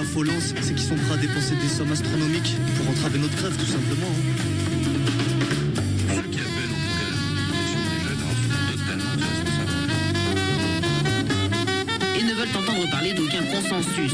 que ce qui est affolant, c'est qu'ils sont prêts à dépenser des sommes astronomiques pour entraver notre grève, tout simplement. hein. Responsabilités. et ne veulent entendre parler d'aucun consensus.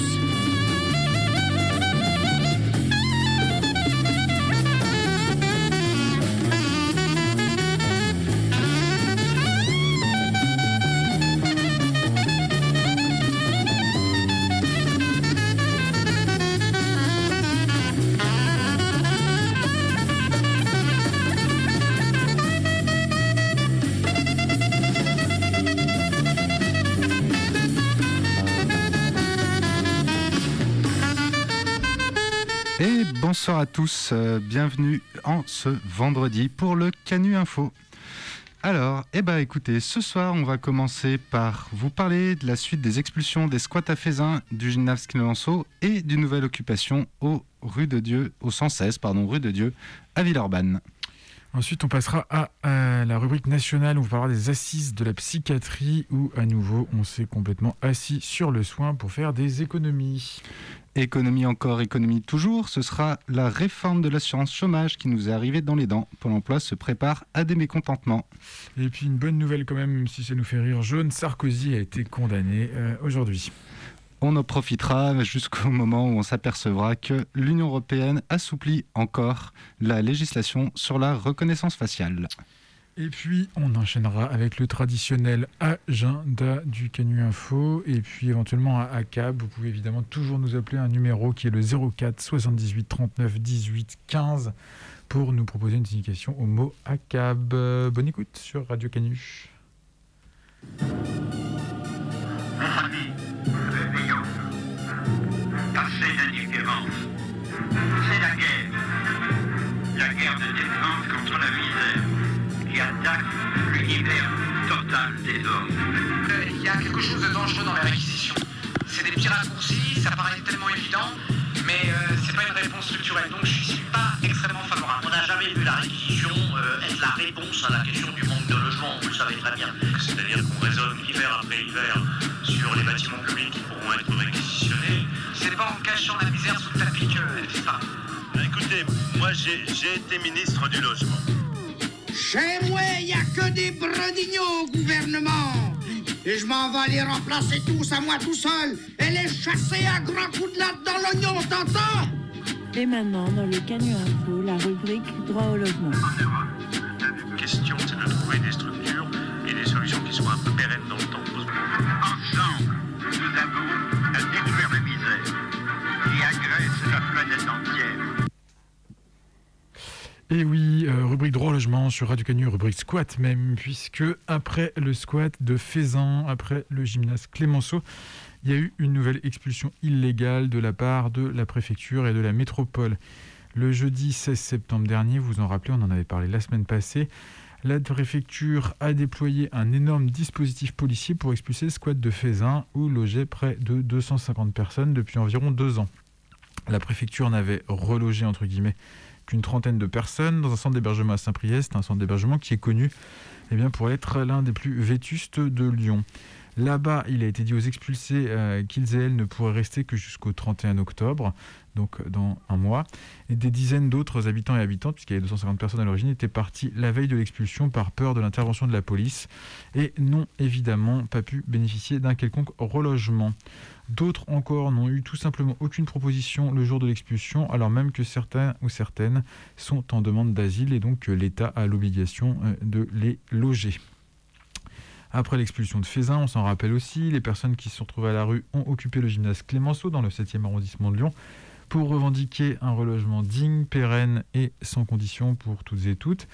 Bonsoir à tous, euh, bienvenue en ce vendredi pour le Canu Info. Alors, eh ben écoutez, ce soir on va commencer par vous parler de la suite des expulsions des squats à Fézin, du gymnase Clémenceau et d'une nouvelle occupation au rue de Dieu, au 116, pardon, rue de Dieu, à Villeurbanne. Ensuite, on passera à, à la rubrique nationale où on parlera des assises de la psychiatrie où, à nouveau, on s'est complètement assis sur le soin pour faire des économies. Économie encore, économie toujours, ce sera la réforme de l'assurance chômage qui nous est arrivée dans les dents. Pôle emploi se prépare à des mécontentements. Et puis, une bonne nouvelle quand même, même si ça nous fait rire jaune, Sarkozy a été condamné euh, aujourd'hui. On en profitera jusqu'au moment où on s'apercevra que l'Union européenne assouplit encore la législation sur la reconnaissance faciale. Et puis, on enchaînera avec le traditionnel agenda du Canu Info. Et puis, éventuellement, à ACAB, vous pouvez évidemment toujours nous appeler un numéro qui est le 04 78 39 18 15 pour nous proposer une signification au mot ACAB. Bonne écoute sur Radio Canu. Mes amis, réveillons-nous. Assez d'indifférence. C'est la guerre. La guerre de défense contre la misère qui attaque l'univers total des hommes. Euh, Il y a quelque chose de dangereux dans les réquisitions. C'est des petits raccourcis, ça paraît tellement évident, mais euh, c'est pas une réponse structurelle, bâtiments publics qui pourront être réquisitionnés. C'est pas en cachant la misère sous le tapis que elle fait ça. Écoutez, moi j'ai j'ai été ministre du logement. Chez moi, il a que des bredignots au gouvernement. Et je m'en vais les remplacer tous à moi tout seul et les chasser à grands coups de latte dans l'oignon, t'entends Et maintenant, dans le Canu Info, la rubrique droit au logement. La question c'est de trouver des structures Et oui, euh, rubrique droit au logement sur Radio rubrique squat même, puisque après le squat de Faisan, après le gymnase Clémenceau, il y a eu une nouvelle expulsion illégale de la part de la préfecture et de la métropole. Le jeudi 16 septembre dernier, vous en rappelez, on en avait parlé la semaine passée, la préfecture a déployé un énorme dispositif policier pour expulser le squat de Faisan, où logeaient près de 250 personnes depuis environ deux ans. La préfecture n'avait relogé, entre guillemets, qu'une trentaine de personnes dans un centre d'hébergement à Saint-Priest, un centre d'hébergement qui est connu eh bien, pour être l'un des plus vétustes de Lyon. Là-bas, il a été dit aux expulsés euh, qu'ils et elles ne pourraient rester que jusqu'au 31 octobre, donc dans un mois. Et des dizaines d'autres habitants et habitantes, puisqu'il y avait 250 personnes à l'origine, étaient partis la veille de l'expulsion par peur de l'intervention de la police et n'ont évidemment pas pu bénéficier d'un quelconque relogement. D'autres encore n'ont eu tout simplement aucune proposition le jour de l'expulsion, alors même que certains ou certaines sont en demande d'asile et donc que l'État a l'obligation euh, de les loger. Après l'expulsion de Fézin, on s'en rappelle aussi, les personnes qui se sont retrouvées à la rue ont occupé le gymnase Clémenceau dans le 7e arrondissement de Lyon pour revendiquer un relogement digne, pérenne et sans condition pour toutes et toutes,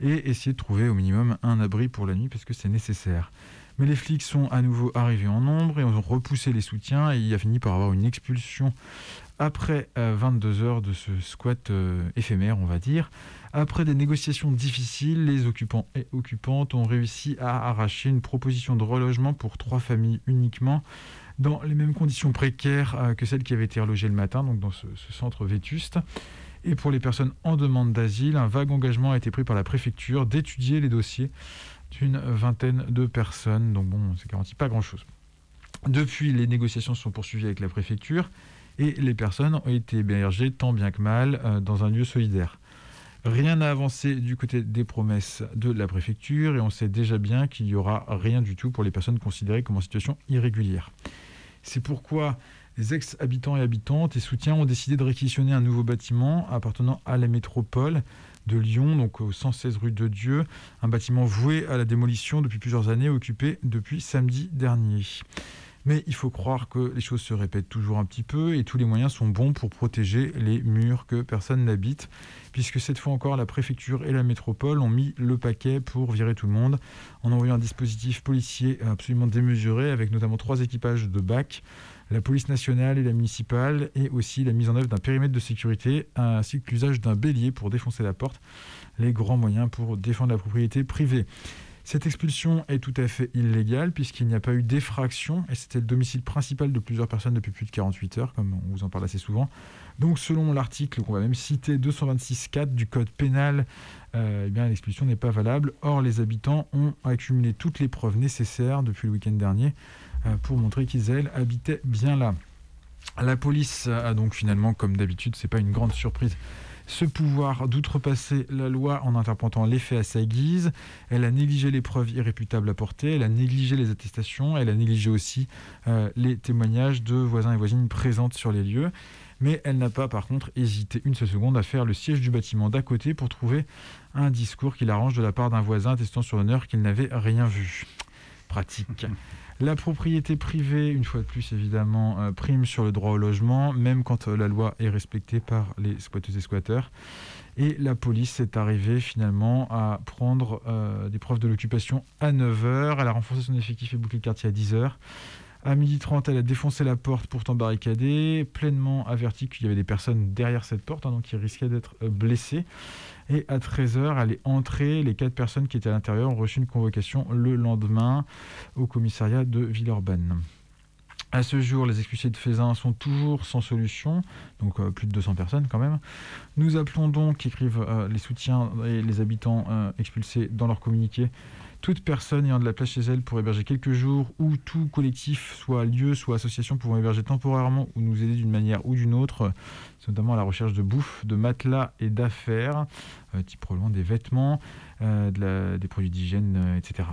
et essayer de trouver au minimum un abri pour la nuit parce que c'est nécessaire. Mais les flics sont à nouveau arrivés en nombre et ont repoussé les soutiens et il a fini par avoir une expulsion après 22 heures de ce squat éphémère, on va dire. Après des négociations difficiles, les occupants et occupantes ont réussi à arracher une proposition de relogement pour trois familles uniquement, dans les mêmes conditions précaires euh, que celles qui avaient été relogées le matin, donc dans ce, centre vétuste. Et pour les personnes en demande d'asile, un vague engagement a été pris par la préfecture d'étudier les dossiers d'une vingtaine de personnes. Donc bon, ça garantit pas grand-chose. Depuis, les négociations sont poursuivies avec la préfecture et les personnes ont été hébergées tant bien que mal euh, dans un lieu solidaire. Rien n'a avancé du côté des promesses de la préfecture et on sait déjà bien qu'il n'y aura rien du tout pour les personnes considérées comme en situation irrégulière. C'est pourquoi les ex-habitants et habitantes et soutiens ont décidé de réquisitionner un nouveau bâtiment appartenant à la métropole de Lyon, donc au 116 rue de Dieu, un bâtiment voué à la démolition depuis plusieurs années, occupé depuis samedi dernier. Mais il faut croire que les choses se répètent toujours un petit peu et tous les moyens sont bons pour protéger les murs que personne n'habite, puisque cette fois encore la préfecture et la métropole ont mis le paquet pour virer tout le monde en envoyant un dispositif policier absolument démesuré avec notamment trois équipages de BAC, la police nationale et la municipale, et aussi la mise en œuvre d'un périmètre de sécurité ainsi que l'usage d'un bélier pour défoncer la porte, les grands moyens pour défendre la propriété privée. Cette expulsion est tout à fait illégale puisqu'il n'y a pas eu d'effraction et c'était le domicile principal de plusieurs personnes depuis plus de 48 heures, comme on vous en parle assez souvent. Donc selon l'article qu'on va même citer 226.4 du code pénal, euh, eh l'expulsion n'est pas valable. Or les habitants ont accumulé toutes les preuves nécessaires depuis le week-end dernier euh, pour montrer qu'ils habitaient bien là. La police a donc finalement, comme d'habitude, c'est pas une grande surprise, ce pouvoir d'outrepasser la loi en interprétant les faits à sa guise. Elle a négligé les preuves irréfutables apportées, elle a négligé les attestations, elle a négligé aussi euh, les témoignages de voisins et voisines présentes sur les lieux. Mais elle n'a pas, par contre, hésité une seule seconde à faire le siège du bâtiment d'à côté pour trouver un discours qui l'arrange de la part d'un voisin attestant sur l'honneur qu'il n'avait rien vu. Pratique. La propriété privée, une fois de plus évidemment, euh, prime sur le droit au logement, même quand euh, la loi est respectée par les squatteuses et squatteurs. Et la police est arrivée finalement à prendre euh, des preuves de l'occupation à 9h. Elle a renforcé son effectif et bouclé le quartier à 10h. À 12h30, elle a défoncé la porte pourtant barricadée, pleinement averti qu'il y avait des personnes derrière cette porte, hein, donc qui risquaient d'être blessées. Et à 13h, elle est entrée. Les quatre personnes qui étaient à l'intérieur ont reçu une convocation le lendemain au commissariat de Villeurbanne. À ce jour, les expulsés de Fézin sont toujours sans solution, donc euh, plus de 200 personnes quand même. Nous appelons donc, écrivent euh, les soutiens et les habitants euh, expulsés dans leur communiqué, toute personne ayant de la place chez elle pour héberger quelques jours, ou tout collectif, soit lieu, soit association pouvant héberger temporairement ou nous aider d'une manière ou d'une autre, notamment à la recherche de bouffe, de matelas et d'affaires, euh, type probablement des vêtements, euh, des produits d'hygiène, euh, etc.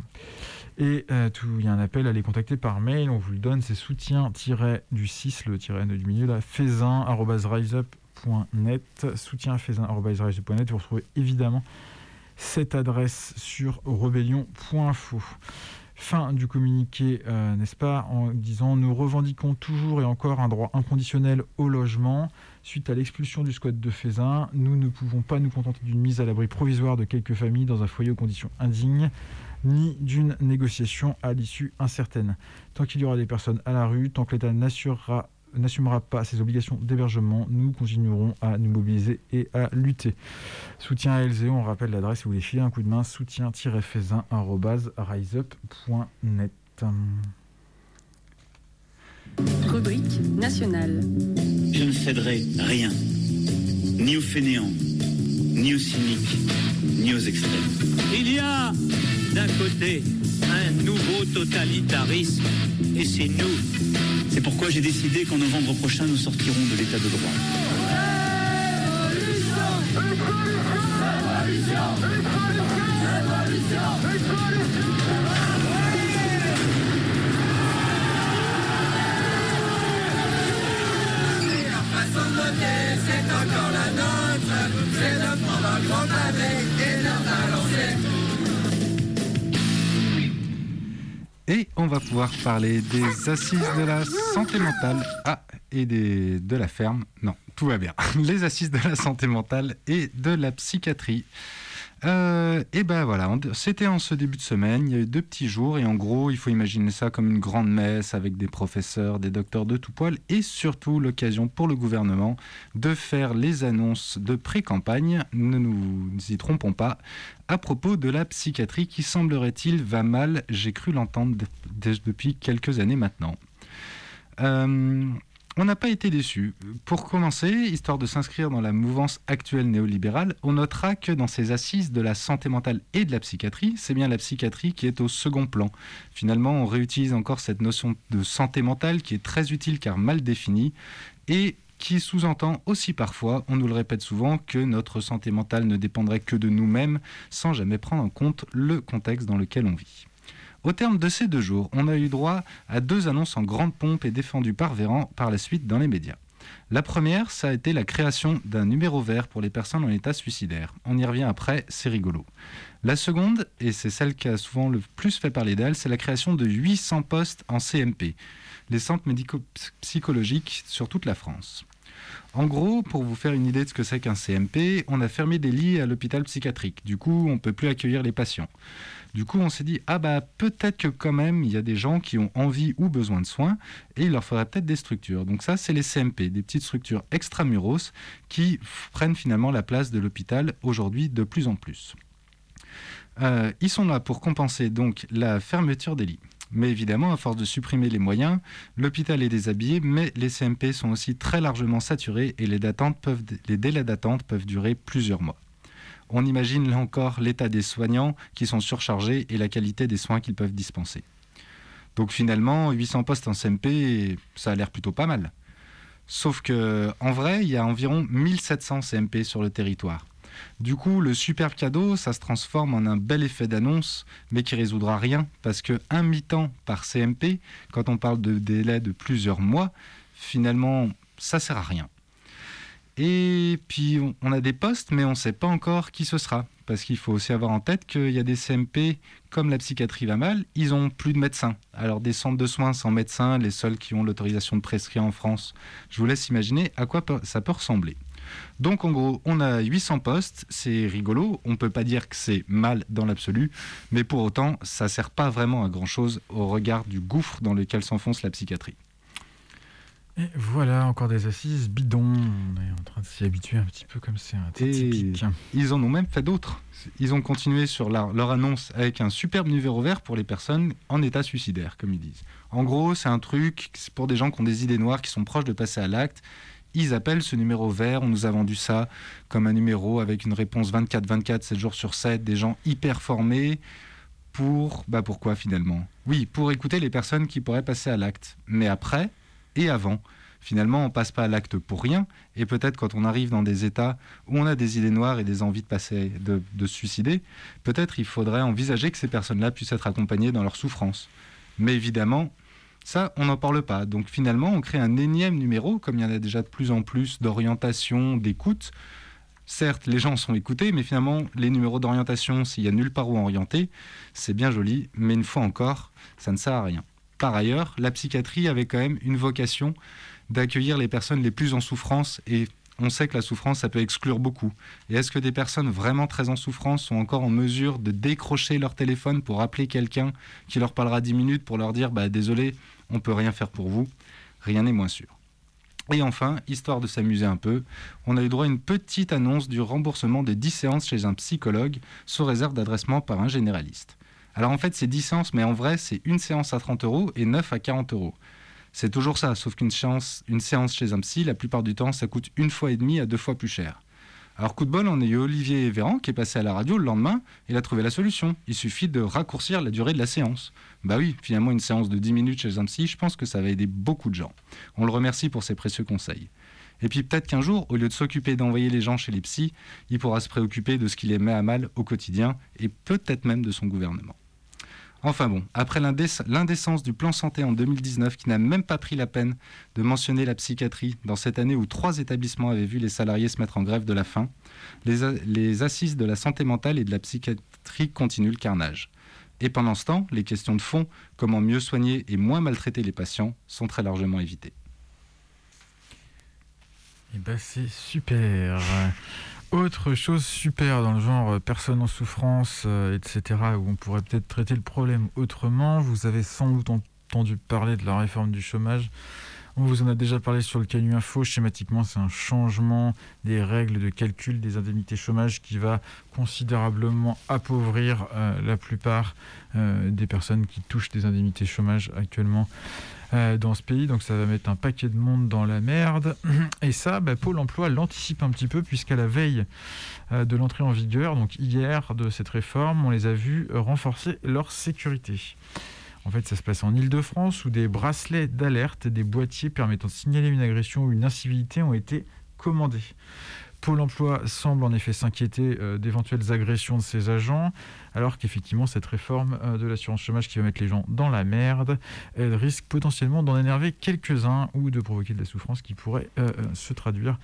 Et il y a un appel à les contacter par mail, on vous le donne, c'est soutien-du 6, le tiret du milieu, là, faisin.riseup.net, soutien-faisin.riseup.net, vous retrouvez évidemment cette adresse sur rebellion.info. Fin du communiqué, euh, n'est-ce pas, en disant nous revendiquons toujours et encore un droit inconditionnel au logement. Suite à l'expulsion du squat de Fézin, nous ne pouvons pas nous contenter d'une mise à l'abri provisoire de quelques familles dans un foyer aux conditions indignes, ni d'une négociation à l'issue incertaine. Tant qu'il y aura des personnes à la rue, tant que l'État n'assurera n'assumera pas ses obligations d'hébergement, nous continuerons à nous mobiliser et à lutter. Soutien à LZO, on rappelle l'adresse si vous voulez filer un coup de main, soutien-faisin.riseup.net. Rubrique nationale. Je ne céderai rien, ni aux fainéants, ni aux cyniques, ni aux extrêmes. Il y a d'un côté un nouveau totalitarisme, et c'est nous c'est pourquoi j'ai décidé qu'en novembre prochain, nous sortirons de l'état de droit. c'est encore la nôtre, c'est de prendre un grand et de Et on va pouvoir parler des assises de la santé mentale. Ah, et de la ferme. Non, tout va bien. Les assises de la santé mentale et de la psychiatrie. Euh, et ben voilà, c'était en ce début de semaine, il y a eu deux petits jours, et en gros, il faut imaginer ça comme une grande messe avec des professeurs, des docteurs de tout poil, et surtout l'occasion pour le gouvernement de faire les annonces de pré-campagne, ne nous y trompons pas, à propos de la psychiatrie qui semblerait-il va mal, j'ai cru l'entendre de- de- depuis quelques années maintenant. Euh, on n'a pas été déçus. Pour commencer, histoire de s'inscrire dans la mouvance actuelle néolibérale, on notera que dans ces assises de la santé mentale et de la psychiatrie, c'est bien la psychiatrie qui est au second plan. Finalement, on réutilise encore cette notion de santé mentale qui est très utile car mal définie et qui sous-entend aussi parfois, on nous le répète souvent, que notre santé mentale ne dépendrait que de nous-mêmes sans jamais prendre en compte le contexte dans lequel on vit. Au terme de ces deux jours, on a eu droit à deux annonces en grande pompe et défendues par Véran par la suite dans les médias. La première, ça a été la création d'un numéro vert pour les personnes en état suicidaire. On y revient après, c'est rigolo. La seconde, et c'est celle qui a souvent le plus fait parler d'elle, c'est la création de 800 postes en CMP, les centres médico-psychologiques sur toute la France. En gros, pour vous faire une idée de ce que c'est qu'un CMP, on a fermé des lits à l'hôpital psychiatrique. Du coup, on ne peut plus accueillir les patients. Du coup, on s'est dit, ah bah peut-être que quand même, il y a des gens qui ont envie ou besoin de soins, et il leur faudrait peut-être des structures. Donc ça, c'est les CMP, des petites structures extramuros qui prennent finalement la place de l'hôpital aujourd'hui de plus en plus. Euh, ils sont là pour compenser donc la fermeture des lits. Mais évidemment, à force de supprimer les moyens, l'hôpital est déshabillé, mais les CMP sont aussi très largement saturés et les délais d'attente peuvent durer plusieurs mois. On imagine là encore l'état des soignants qui sont surchargés et la qualité des soins qu'ils peuvent dispenser. Donc finalement, 800 postes en CMP, ça a l'air plutôt pas mal. Sauf que en vrai, il y a environ 1700 CMP sur le territoire. Du coup, le superbe cadeau, ça se transforme en un bel effet d'annonce, mais qui résoudra rien, parce que un mi-temps par CMP, quand on parle de délai de plusieurs mois, finalement, ça sert à rien. Et puis, on- a des postes, mais on ne sait pas encore qui ce sera. Parce qu'il faut aussi avoir en tête qu'il y a des CMP, comme la psychiatrie va mal, ils ont plus de médecins. Alors, des centres de soins sans médecins, les seuls qui ont l'autorisation de prescrire en France, je vous laisse imaginer à quoi ça peut ressembler. Donc, en gros, on a 800 postes, c'est rigolo. On ne peut pas dire que c'est mal dans l'absolu, mais pour autant, ça ne sert pas vraiment à grand-chose au regard du gouffre dans lequel s'enfonce la psychiatrie. Et voilà, encore des assises bidons. On est en train de s'y habituer un petit peu comme c'est un typique. ils en ont même fait d'autres. Ils ont continué sur leur, leur annonce avec un superbe numéro vert pour les personnes en état suicidaire, comme ils disent. En gros, c'est un truc pour des gens qui ont des idées noires, qui sont proches de passer à l'acte. Ils appellent ce numéro vert. On nous a vendu ça comme un numéro avec une réponse 24-24, 7 jours sur 7, des gens hyper formés. Pour. Bah pourquoi finalement? Oui, pour écouter les personnes qui pourraient passer à l'acte. Mais après et avant. Finalement, on passe pas à l'acte pour rien. Et peut-être quand on arrive dans des états où on a des idées noires et des envies de passer, de, suicider, peut-être il faudrait envisager que ces personnes-là puissent être accompagnées dans leur souffrance. Mais évidemment, ça, on n'en parle pas. Donc finalement, on crée un énième numéro, comme il y en a déjà de plus en plus d'orientation, d'écoute. Certes, les gens sont écoutés, mais finalement, les numéros d'orientation, s'il y a nulle part où orienter, c'est bien joli, mais une fois encore, ça ne sert à rien. Par ailleurs, la psychiatrie avait quand même une vocation d'accueillir les personnes les plus en souffrance et on sait que la souffrance, ça peut exclure beaucoup. Et est-ce que des personnes vraiment très en souffrance sont encore en mesure de décrocher leur téléphone pour appeler quelqu'un qui leur parlera 10 minutes pour leur dire bah, désolé, on peut rien faire pour vous Rien n'est moins sûr. Et enfin, histoire de s'amuser un peu, on a eu droit à une petite annonce du remboursement de 10 séances chez un psychologue sous réserve d'adressement par un généraliste. Alors en fait, c'est 10 séances, mais en vrai, c'est une séance à 30 euros et 9 à 40 euros. C'est toujours ça, sauf qu'une séance, chez un psy, la plupart du temps, ça coûte une fois et demie à deux fois plus cher. Alors coup de bol, on a eu Olivier Véran qui est passé à la radio le lendemain, il a trouvé la solution. Il suffit de raccourcir la durée de la séance. Bah oui, finalement une séance de 10 minutes chez un psy, je pense que ça va aider beaucoup de gens. On le remercie pour ses précieux conseils. Et puis peut-être qu'un jour, au lieu de s'occuper d'envoyer les gens chez les psys, il pourra se préoccuper de ce qui les met à mal au quotidien et peut-être même de son gouvernement. Enfin bon, après l'indéc- l'indécence du plan santé en 2019 qui n'a même pas pris la peine de mentionner la psychiatrie dans cette année où trois établissements avaient vu les salariés se mettre en grève de la faim, les assises de la santé mentale et de la psychiatrie continuent le carnage. Et pendant ce temps, les questions de fond, comment mieux soigner et moins maltraiter les patients, sont très largement évitées. Eh ben, c'est super. Autre chose super dans le genre euh, personne en souffrance, euh, etc., où on pourrait peut-être traiter le problème autrement, vous avez sans doute entendu parler de la réforme du chômage. On vous en a déjà parlé sur le Canu Info. Schématiquement, c'est un changement des règles de calcul des indemnités chômage qui va considérablement appauvrir euh, la plupart des personnes qui touchent des indemnités chômage actuellement euh, dans ce pays. Donc ça va mettre un paquet de monde dans la merde. Et ça, bah, Pôle Emploi l'anticipe un petit peu puisqu'à la veille de l'entrée en vigueur, donc hier de cette réforme, on les a vus renforcer leur sécurité. En fait, ça se passe en Ile-de-France où des bracelets d'alerte, des boîtiers permettant de signaler une agression ou une incivilité ont été commandés. Pôle emploi semble en effet s'inquiéter euh, d'éventuelles agressions de ses agents, alors qu'effectivement cette réforme euh, de l'assurance chômage qui va mettre les gens dans la merde, elle risque potentiellement d'en énerver quelques-uns ou de provoquer de la souffrance qui pourrait euh, se traduire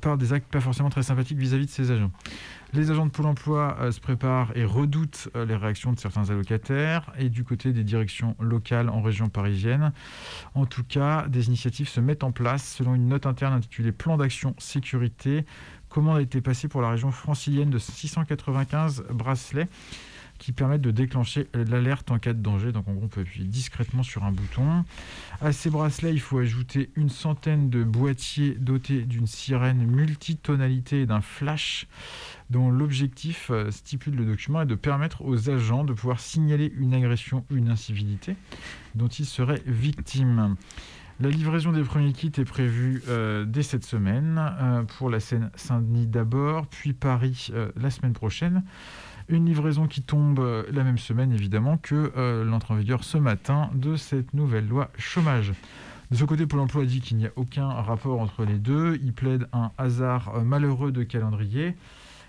par des actes pas forcément très sympathiques vis-à-vis de ses agents. Les agents de Pôle emploi se préparent et redoutent les réactions de certains allocataires et du côté des directions locales en région parisienne. En tout cas, des initiatives se mettent en place selon une note interne intitulée Plan d'action sécurité commande a été passée pour la région francilienne de 695 bracelets qui permettent de déclencher l'alerte en cas de danger? Donc en gros, on peut appuyer discrètement sur un bouton. À ces bracelets, il faut ajouter une centaine de boîtiers dotés d'une sirène multitonalité et d'un flash dont l'objectif, euh, stipule le document, est de permettre aux agents de pouvoir signaler une agression une incivilité dont ils seraient victimes. La livraison des premiers kits est prévue euh, dès cette semaine euh, pour la Seine-Saint-Denis d'abord, puis Paris euh, la semaine prochaine. Une livraison qui tombe la même semaine évidemment que l'entrée en vigueur ce matin de cette nouvelle loi chômage. De ce côté, Pôle emploi dit qu'il n'y a aucun rapport entre les deux. Il plaide un hasard malheureux de calendrier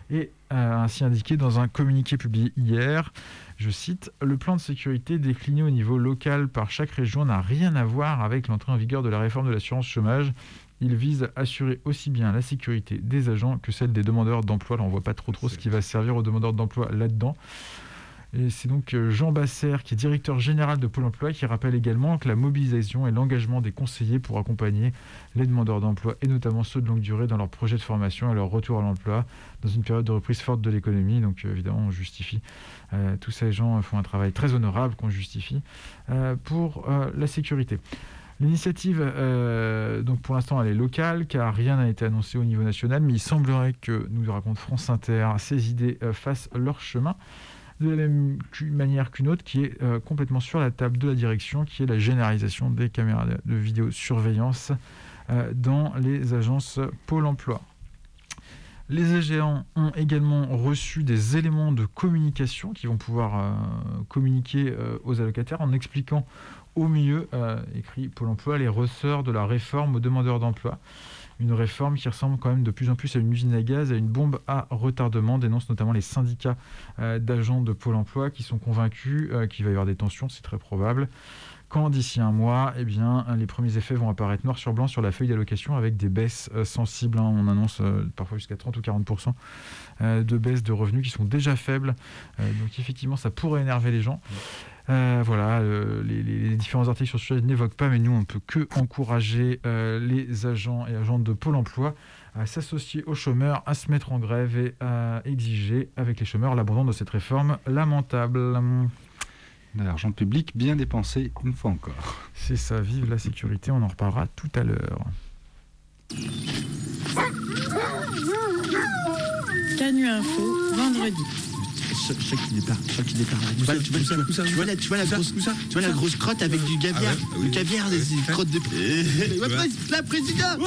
et a ainsi indiqué dans un communiqué publié hier. Je cite, le plan de sécurité décliné au niveau local par chaque région n'a rien à voir avec l'entrée en vigueur de la réforme de l'assurance chômage. Il vise à assurer aussi bien la sécurité des agents que celle des demandeurs d'emploi. on ne voit pas trop trop ce qui va servir aux demandeurs d'emploi là-dedans. Et c'est donc euh, Jean Basser, qui est directeur général de Pôle emploi, qui rappelle également que la mobilisation et l'engagement des conseillers pour accompagner les demandeurs d'emploi, et notamment ceux de longue durée, dans leur projet de formation et leur retour à l'emploi, dans une période de reprise forte de l'économie. Donc euh, évidemment, on justifie. Euh, tous ces gens font un travail très honorable qu'on justifie pour la sécurité. L'initiative, donc pour l'instant, elle est locale, car rien n'a été annoncé au niveau national, mais il semblerait que, nous raconte France Inter, ces idées fassent leur chemin de la même manière qu'une autre qui est euh, complètement sur la table de la direction, qui est la généralisation des caméras de, vidéosurveillance euh, dans les agences Pôle Emploi. Les AGN ont également reçu des éléments de communication qui vont pouvoir euh, communiquer aux allocataires en expliquant au mieux, écrit Pôle Emploi, les ressorts de la réforme aux demandeurs d'emploi une réforme qui ressemble quand même de plus en plus à une usine à gaz, à une bombe à retardement, dénoncent notamment les syndicats euh, d'agents de Pôle emploi qui sont convaincus euh, qu'il va y avoir des tensions, c'est très probable. Quand d'ici un mois, eh bien, les premiers effets vont apparaître noir sur blanc sur la feuille d'allocation avec des baisses euh, sensibles. Hein. On annonce parfois jusqu'à 30 ou 40% de baisse de revenus qui sont déjà faibles. donc effectivement, ça pourrait énerver les gens. Euh, voilà, euh, les, différents articles sur ce sujet n'évoquent pas, mais nous, on ne peut que encourager euh, les agents et agentes de Pôle emploi à s'associer aux chômeurs, à se mettre en grève et à exiger avec les chômeurs l'abandon de cette réforme lamentable. De l'argent public bien dépensé une fois encore. C'est ça, vive la sécurité, on en reparlera tout à l'heure. Canu Info, vendredi chaque départ, chaque départ. Tu vois, tu vois, tu vois, la, tu vois la grosse, tu vois la grosse crotte avec du caviar, ah le caviar, des crottes de. La présidente.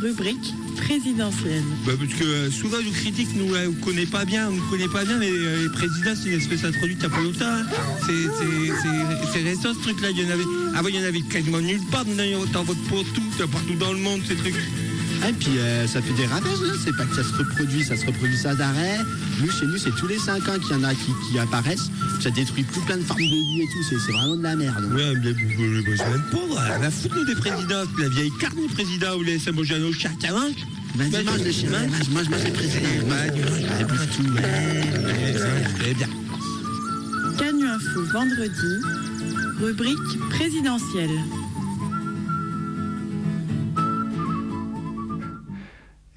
Rubrique présidentielle. Bah parce que euh, souvent je critique, nous euh, on connaît pas bien, on ne connaît pas bien, mais euh, les présidents c'est une espèce introduite il n'y a pas longtemps. Hein. C'est récent ce truc-là. Il y en avait, avant il y en avait quasiment nulle part. Maintenant il y a autant vote pour tout, partout dans le monde ces trucs. Et puis euh, ça fait des ravages, hein. c'est pas que ça se reproduit, ça se reproduit sans arrêt. Nous, chez nous, c'est tous les 5 ans qu'il y en a qui, apparaissent. Ça détruit tout plein de formes de vie et tout, c'est vraiment de la merde. Ouais, mais je même pas, la foutre des présidents, la vieille carte des présidents ou les Samojano chacun. Vas-y, mange mange, mange le président. Mange, bouffe tout. C'est bien. Canu Info vendredi, rubrique présidentielle.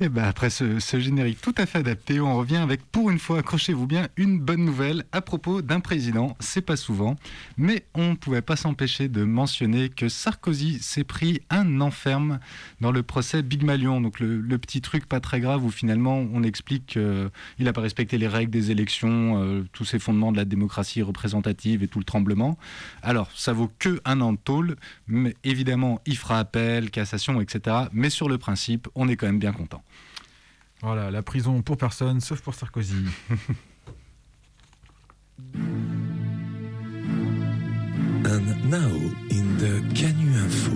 Et ben après ce, générique tout à fait adapté, on revient avec pour une fois, accrochez-vous bien, une bonne nouvelle à propos d'un président. C'est pas souvent, mais on ne pouvait pas s'empêcher de mentionner que Sarkozy s'est pris un enferme dans le procès Big Malion. Donc le, le petit truc pas très grave où finalement on explique qu'il n'a pas respecté les règles des élections, euh, tous ces fondements de la démocratie représentative et tout le tremblement. Alors ça vaut que un an de tôle, mais évidemment il fera appel, cassation, etc. Mais sur le principe, on est quand même bien content. Voilà, la prison pour personne, sauf pour Sarkozy. And now in the Canu Info.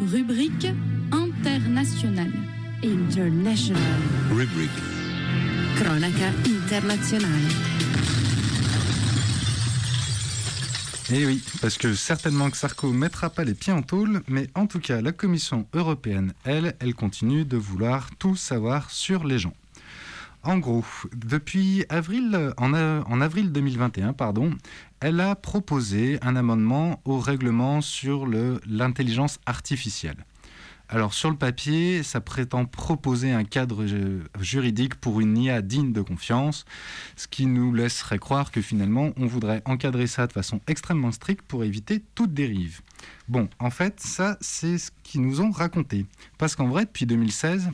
Rubrique internationale. International. Rubrique. Cronaca internazionale. Eh oui, parce que certainement que Sarko mettra pas les pieds en tôle, mais en tout cas, la Commission européenne, elle, elle continue de vouloir tout savoir sur les gens. En gros, depuis avril, en, en avril 2021, pardon, elle a proposé un amendement au règlement sur l'intelligence artificielle. Alors sur le papier, ça prétend proposer un cadre juridique pour une IA digne de confiance, ce qui nous laisserait croire que finalement on voudrait encadrer ça de façon extrêmement stricte pour éviter toute dérive. Bon, en fait, ça c'est ce qu'ils nous ont raconté. Parce qu'en vrai, depuis 2016,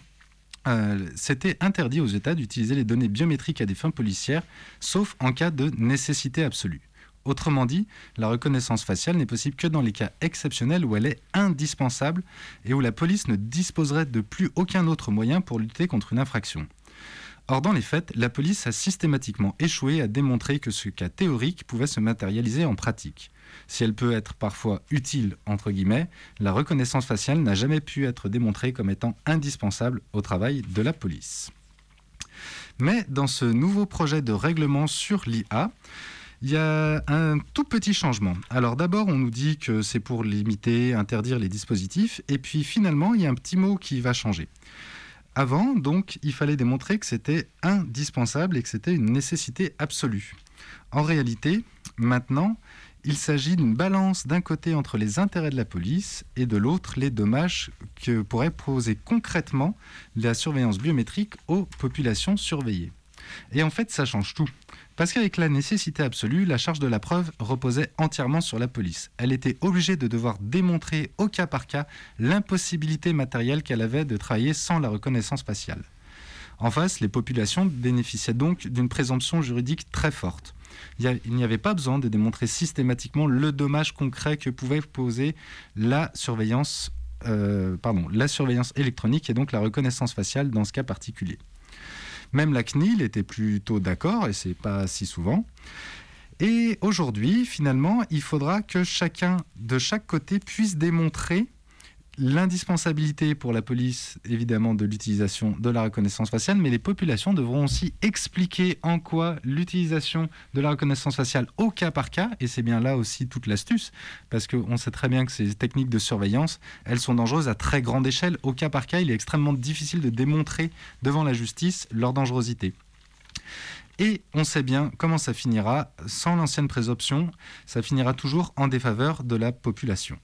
euh, c'était interdit aux États d'utiliser les données biométriques à des fins policières, sauf en cas de nécessité absolue. Autrement dit, la reconnaissance faciale n'est possible que dans les cas exceptionnels où elle est indispensable et où la police ne disposerait de plus aucun autre moyen pour lutter contre une infraction. Or, dans les faits, la police a systématiquement échoué à démontrer que ce cas théorique pouvait se matérialiser en pratique. Si elle peut être parfois utile, entre guillemets, la reconnaissance faciale n'a jamais pu être démontrée comme étant indispensable au travail de la police. Mais dans ce nouveau projet de règlement sur l'IA, il y a un tout petit changement. Alors d'abord, on nous dit que c'est pour limiter, interdire les dispositifs, et puis finalement, il y a un petit mot qui va changer. Avant, donc, il fallait démontrer que c'était indispensable et que c'était une nécessité absolue. En réalité, maintenant, il s'agit d'une balance d'un côté entre les intérêts de la police et de l'autre les dommages que pourrait poser concrètement la surveillance biométrique aux populations surveillées. Et en fait, ça change tout. Parce qu'avec la nécessité absolue, la charge de la preuve reposait entièrement sur la police. Elle était obligée de devoir démontrer au cas par cas l'impossibilité matérielle qu'elle avait de travailler sans la reconnaissance faciale. En face, les populations bénéficiaient donc d'une présomption juridique très forte. Il n'y avait pas besoin de démontrer systématiquement le dommage concret que pouvait poser la surveillance, euh, la surveillance électronique et donc la reconnaissance faciale dans ce cas particulier. Même la CNIL était plutôt d'accord, et c'est pas si souvent. Et aujourd'hui, finalement, il faudra que chacun de chaque côté puisse démontrer l'indispensabilité pour la police, évidemment, de l'utilisation de la reconnaissance faciale, mais les populations devront aussi expliquer en quoi l'utilisation de la reconnaissance faciale au cas par cas, et c'est bien là aussi toute l'astuce, parce qu'on sait très bien que ces techniques de surveillance, elles sont dangereuses à très grande échelle. Au cas par cas, il est extrêmement difficile de démontrer devant la justice leur dangerosité. Et on sait bien comment ça finira. Sans l'ancienne présomption, ça finira toujours en défaveur de la population.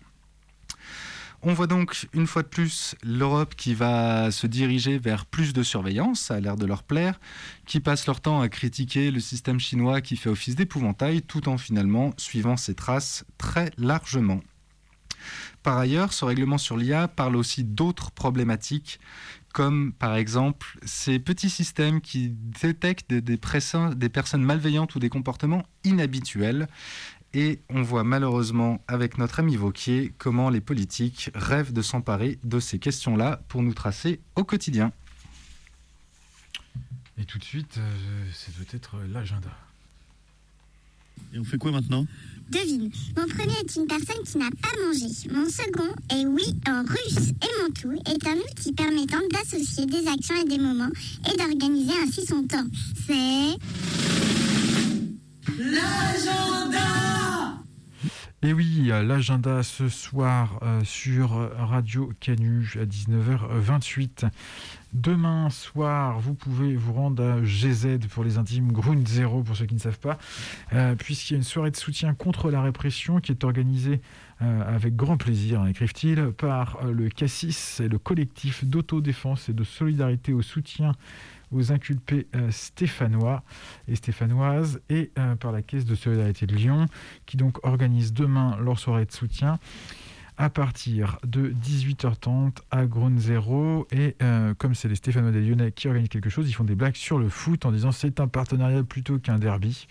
On voit donc une fois de plus l'Europe qui va se diriger vers plus de surveillance, ça a l'air de leur plaire, qui passe leur temps à critiquer le système chinois qui fait office d'épouvantail, tout en finalement suivant ses traces très largement. Par ailleurs, ce règlement sur l'IA parle aussi d'autres problématiques, comme par exemple ces petits systèmes qui détectent des, des, personnes malveillantes ou des comportements inhabituels et on voit malheureusement avec notre ami Vauquier comment les politiques rêvent de s'emparer de ces questions-là pour nous tracer au quotidien. Et tout de suite, euh, c'est peut-être l'agenda. Et on fait quoi maintenant? Devine, mon premier est une personne qui n'a pas mangé. Mon second est oui en russe. Et mon tout est un outil permettant d'associer des actions et des moments et d'organiser ainsi son temps. C'est... Et oui, l'agenda ce soir euh, sur Radio Canu à 19h28. Demain soir, vous pouvez vous rendre à GZ pour les intimes, Grund Zero pour ceux qui ne savent pas, euh, puisqu'il y a une soirée de soutien contre la répression qui est organisée euh, avec grand plaisir, écrivent-ils, par euh, le Cassis et le collectif d'autodéfense et de solidarité au soutien aux inculpés stéphanois et stéphanoises et par la Caisse de solidarité de Lyon qui donc organise demain leur soirée de soutien à partir de 18h30 à Ground Zero. Et euh, comme c'est les Stéphanois des Lyonnais qui organisent quelque chose, ils font des blagues sur le foot en disant c'est un partenariat plutôt qu'un derby.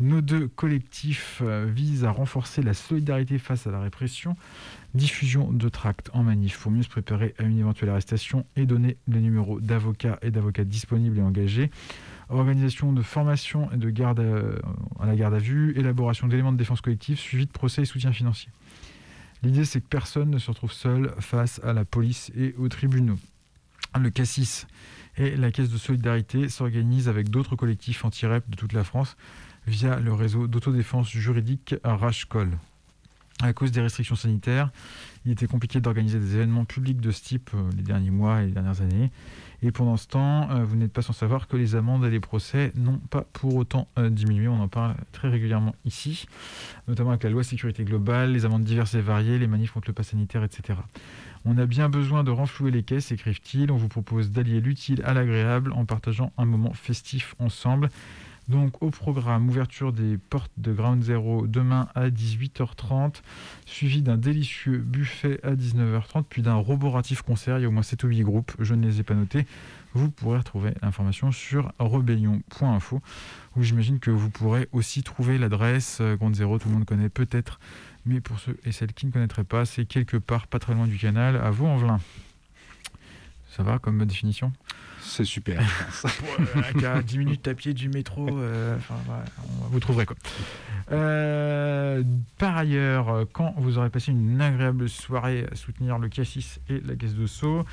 Nos deux collectifs euh, visent à renforcer la solidarité face à la répression. Diffusion de tracts en manif pour mieux se préparer à une éventuelle arrestation et donner les numéros d'avocats et d'avocats disponibles et engagés. Organisation de formation et de garde à la garde à vue, élaboration d'éléments de défense collective, suivi de procès et soutien financier. L'idée, c'est que personne ne se retrouve seul face à la police et aux tribunaux. Le Cassis et la Caisse de solidarité s'organisent avec d'autres collectifs anti-REP de toute la France via le réseau d'autodéfense juridique RACHCOL. À cause des restrictions sanitaires, il était compliqué d'organiser des événements publics de ce type euh, les derniers mois et les dernières années. Et pendant ce temps, euh, vous n'êtes pas sans savoir que les amendes et les procès n'ont pas pour autant euh, diminué. On en parle très régulièrement ici, notamment avec la loi sécurité globale, les amendes diverses et variées, les manifs contre le pass sanitaire, etc. On a bien besoin de renflouer les caisses, écrivent-ils. On vous propose d'allier l'utile à l'agréable en partageant un moment festif ensemble. Donc au programme, ouverture des portes de Ground Zero demain à 18h30, suivi d'un délicieux buffet à 19h30, puis d'un roboratif concert. Il y a au moins 7 ou 8 groupes, je ne les ai pas notés. Vous pourrez retrouver l'information sur rebellion.info, où j'imagine que vous pourrez aussi trouver l'adresse euh, Ground Zero, tout le monde connaît peut-être, mais pour ceux et celles qui ne connaîtraient pas, c'est quelque part pas très loin du canal, à Vaux-en-Velin. Ça va comme définition? C'est super. à 10 minutes à pied du métro, euh, vous trouverez quoi. Euh, par ailleurs, quand vous aurez passé une agréable soirée à soutenir le Cassis et la Caisse de Sceaux,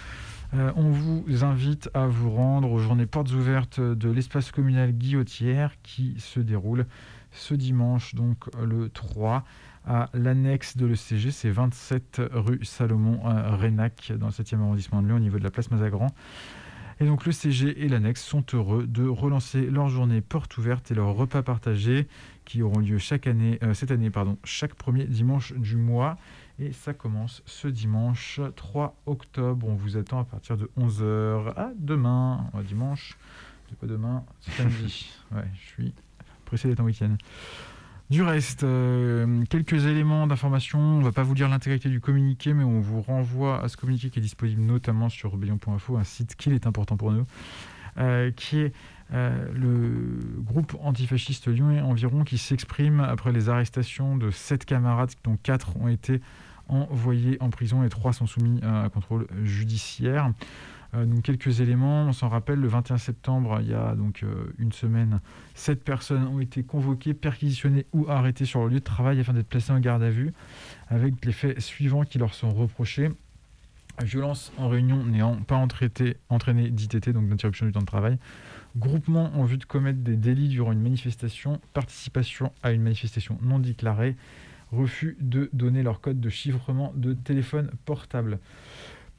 euh, on vous invite à vous rendre aux journées portes ouvertes de l'espace communal Guillotière qui se déroule ce dimanche, donc le 3 à l'annexe de l'ECG, c'est 27 rue Salomon Rénac dans le 7e arrondissement de Lyon au niveau de la place Mazagran. Et donc le CG et l'annexe sont heureux de relancer leur journée porte ouverte et leurs repas partagés qui auront lieu chaque année, euh, cette année pardon, chaque premier dimanche du mois. Et ça commence ce dimanche 3 octobre. On vous attend à partir de 11h. À demain, dimanche. C'est pas demain, samedi. Ouais, je suis pressé d'être en week-end. Du reste, euh, quelques éléments d'information. On ne va pas vous lire l'intégralité du communiqué, mais on vous renvoie à ce communiqué qui est disponible notamment sur rebellion.info, un site qui est important pour nous, euh, qui est euh, le groupe antifasciste Lyon et environ qui s'exprime après les arrestations de sept camarades, dont quatre ont été envoyés en prison et trois sont soumis à contrôle judiciaire. Euh, donc quelques éléments, on s'en rappelle, le 21 septembre, il y a donc euh, une semaine, sept personnes ont été convoquées, perquisitionnées ou arrêtées sur le lieu de travail afin d'être placées en garde à vue, avec les faits suivants qui leur sont reprochés. Violence en réunion n'ayant pas entraîné d'ITT, donc d'interruption du temps de travail. Groupement en vue de commettre des délits durant une manifestation. Participation à une manifestation non déclarée. Refus de donner leur code de chiffrement de téléphone portable.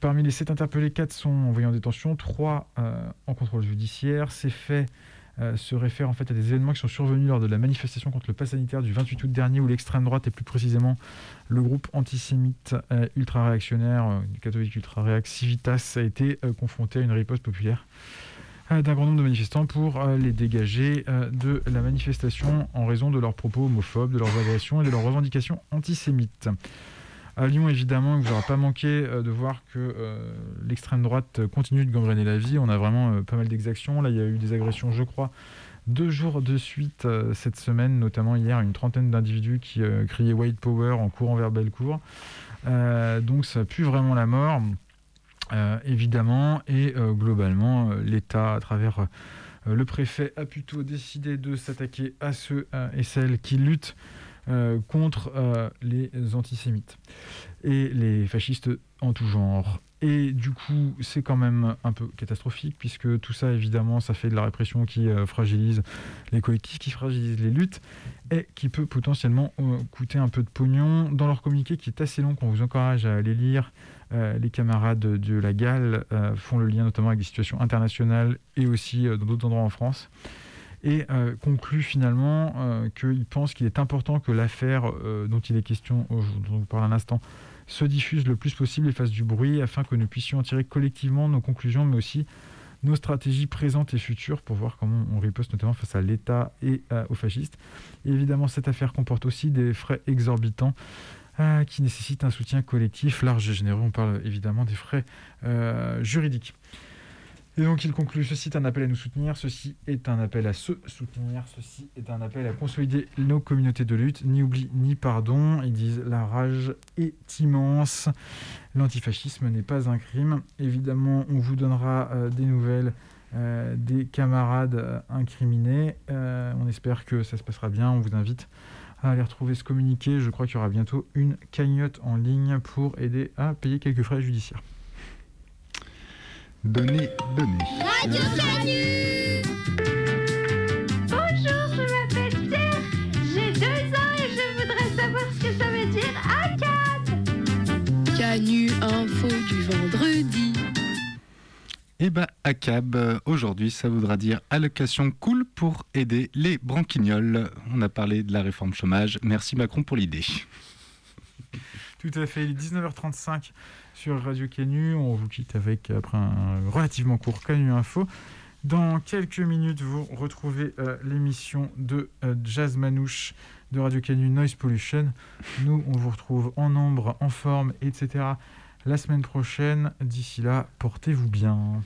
Parmi les sept interpellés, quatre sont envoyés en détention, trois euh, en contrôle judiciaire. Ces faits euh, se réfèrent en fait à des événements qui sont survenus lors de la manifestation contre le pass sanitaire du 28 août dernier, où l'extrême droite, et plus précisément le groupe antisémite euh, ultra-réactionnaire, catholique ultra-réac Civitas, a été confronté à une riposte populaire d'un grand nombre de manifestants pour les dégager de la manifestation en raison de leurs propos homophobes, de leurs agressions et de leurs revendications antisémites. À Lyon, évidemment, vous aura pas manqué euh, de voir que euh, l'extrême droite continue de gangréner la vie. On a vraiment euh, pas mal d'exactions. Là, il y a eu des agressions, je crois, deux jours de suite cette semaine, notamment hier, une trentaine d'individus qui criaient White Power en courant vers Bellecour. donc ça pue vraiment la mort, évidemment, et globalement, l'État, à travers le préfet, a plutôt décidé de s'attaquer à ceux et celles qui luttent euh, contre euh, les antisémites et les fascistes en tout genre. Et du coup, c'est quand même un peu catastrophique, puisque tout ça, évidemment, ça fait de la répression qui euh, fragilise les collectifs, qui fragilise les luttes, et qui peut potentiellement coûter un peu de pognon. Dans leur communiqué, qui est assez long, qu'on vous encourage à aller lire, les camarades de la Galle font le lien notamment avec des situations internationales et aussi dans d'autres endroits en France et euh, conclut finalement euh, qu'il pense qu'il est important que l'affaire euh, dont il est question, dont on parle un instant, se diffuse le plus possible et fasse du bruit afin que nous puissions en tirer collectivement nos conclusions, mais aussi nos stratégies présentes et futures pour voir comment on riposte notamment face à l'État et aux fascistes. Évidemment, cette affaire comporte aussi des frais exorbitants qui nécessitent un soutien collectif large et généreux. On parle évidemment des frais juridiques. Et donc il conclut, ceci est un appel à nous soutenir, ceci est un appel à se soutenir, ceci est un appel à consolider nos communautés de lutte, ni oubli ni pardon. Ils disent la rage est immense, l'antifascisme n'est pas un crime. Évidemment, on vous donnera euh, des nouvelles euh, des camarades euh, incriminés. On espère que ça se passera bien, on vous invite à aller retrouver ce communiqué. Je crois qu'il y aura bientôt une cagnotte en ligne pour aider à payer quelques frais judiciaires. Donnez, donnez. Radio Canu Bonjour, je m'appelle Pierre, j'ai deux ans et je voudrais savoir ce que ça veut dire ACAD. Canu info du vendredi. Eh ben, ACAB, aujourd'hui, ça voudra dire allocation cool pour aider les branquignoles. On a parlé de la réforme chômage. Merci Macron pour l'idée. Tout à fait, il est 19h35 sur Radio Canu. On vous quitte avec, après un relativement court Canu Info. Dans quelques minutes, vous retrouvez euh, l'émission de euh, Jazz Manouche de Radio Canu Noise Pollution. Nous, on vous retrouve en nombre, en forme, etc. la semaine prochaine. D'ici là, portez-vous bien.